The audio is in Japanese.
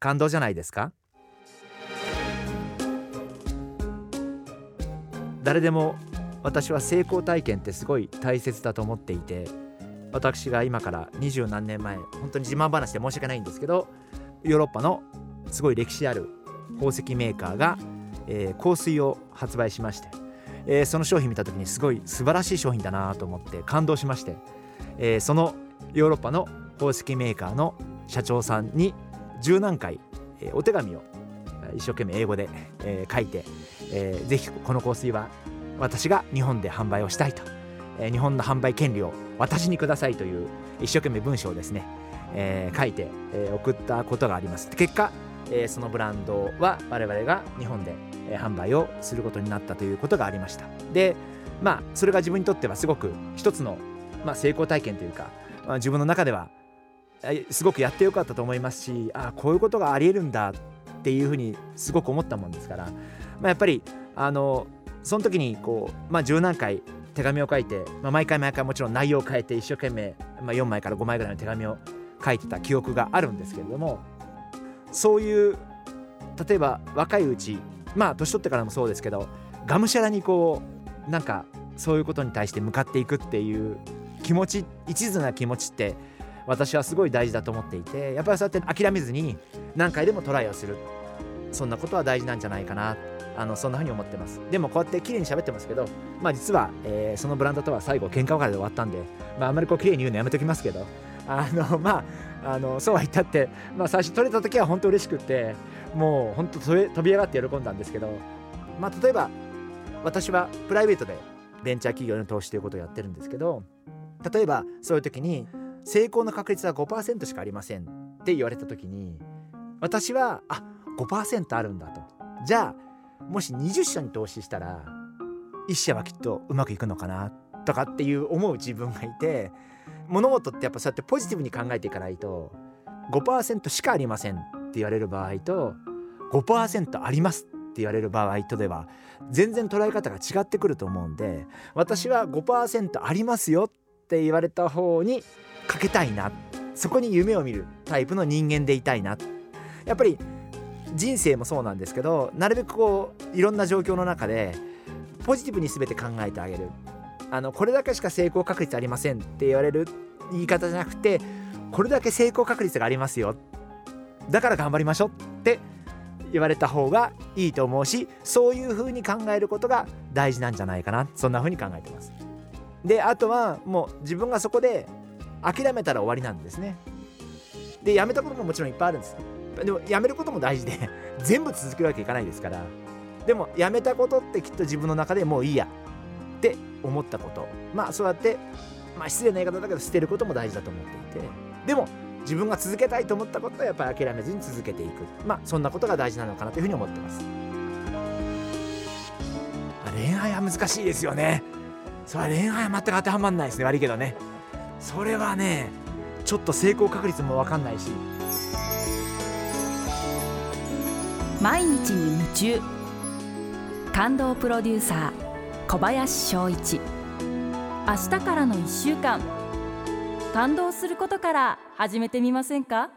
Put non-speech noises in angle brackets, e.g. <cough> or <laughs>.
感動じゃないですか？誰でも私は成功体験ってすごい大切だと思っていて私が今から二十何年前本当に自慢話で申し訳ないんですけどヨーロッパのすごい歴史ある宝石メーカーが、えー、香水を発売しまして、えー、その商品見た時にすごい素晴らしい商品だなと思って感動しまして、えー、そのヨーロッパの宝石メーカーの社長さんに十何回、えー、お手紙を一生懸命英語で、えー、書いて、えー、ぜひこの香水は私が日本で販売をしたいと、えー、日本の販売権利を私にくださいという一生懸命文章をですね、えー、書いて、えー、送ったことがあります。結果、えー、そのブランドは我々が日本で、販売をすることになったということがありました。でまあそれが自分にとってはすごく一つの、まあ、成功体験というか、まあ、自分の中ではすごくやってよかったと思いますしあこういうことがありえるんだっていうふうにすごく思ったもんですから、まあ、やっぱりあのその時にこう、まあ、十何回手紙を書いて、まあ、毎回毎回もちろん内容を変えて一生懸命、まあ、4枚から5枚ぐらいの手紙を書いてた記憶があるんですけれどもそういう例えば若いうちまあ年取ってからもそうですけどがむしゃらにこうなんかそういうことに対して向かっていくっていう気持ち一途な気持ちって私はすごい大事だと思っていてやっぱりそうやって諦めずに何回でもトライをする。そんなことは大事なんじゃないかな。あのそんな風に思ってます。でもこうやって綺麗に喋ってますけどまあ実は、えー、そのブランドとは最後喧嘩別れで終わったんで、まあ、あんまりこう綺麗に言うのやめときますけどあの <laughs> まああのそうは言ったって、まあ、最初取れた時は本当嬉しくってもう本当飛び上がって喜んだんですけど、まあ、例えば私はプライベートでベンチャー企業の投資ということをやってるんですけど例えばそういう時に成功の確率は5%しかありませんって言われた時に私はあ5%あるんだと。じゃあもし20社に投資したら1社はきっとうまくいくのかなとかっていう思う自分がいて物事ってやっぱそうやってポジティブに考えていかないと5%しかありませんって言われる場合と5%ありますって言われる場合とでは全然捉え方が違ってくると思うんで私は5%ありますよって言われた方にかけたいな。そこに夢を見るタイプの人間でいたいな。やっぱり人生もそうなんですけどなるべくこういろんな状況の中でポジティブに全て考えてあげる。あのこれだけしか成功確率ありませんって言われる言い方じゃなくてこれだけ成功確率がありますよ。だから頑張りましょうって言われた方がいいと思うしそういう風に考えることが大事なんじゃないかな。そんな風に考えてます。であとはもう自分がそこで諦めたら終わりなんですね。でやめたことももちろんいっぱいあるんです。でもやめることも大事で <laughs> 全部続けるわけいかないですから。でもやめたことってきっと自分の中でもういいや。って思ったこと。まあそうやってまあ失礼な言い方だけど捨てることも大事だと思っていて。でも自分が続けたいと思ったことはやっぱり諦めずに続けていく。まあそんなことが大事なのかなというふうに思ってます。恋愛は難しいですよね。それは恋愛は全く当てはまんないですね。悪いけどね。それはねちょっと成功確率も分かんないし。毎日に夢中。感動プロデューサー小林翔一。明日からの1週間。感動することから始めてみませんか？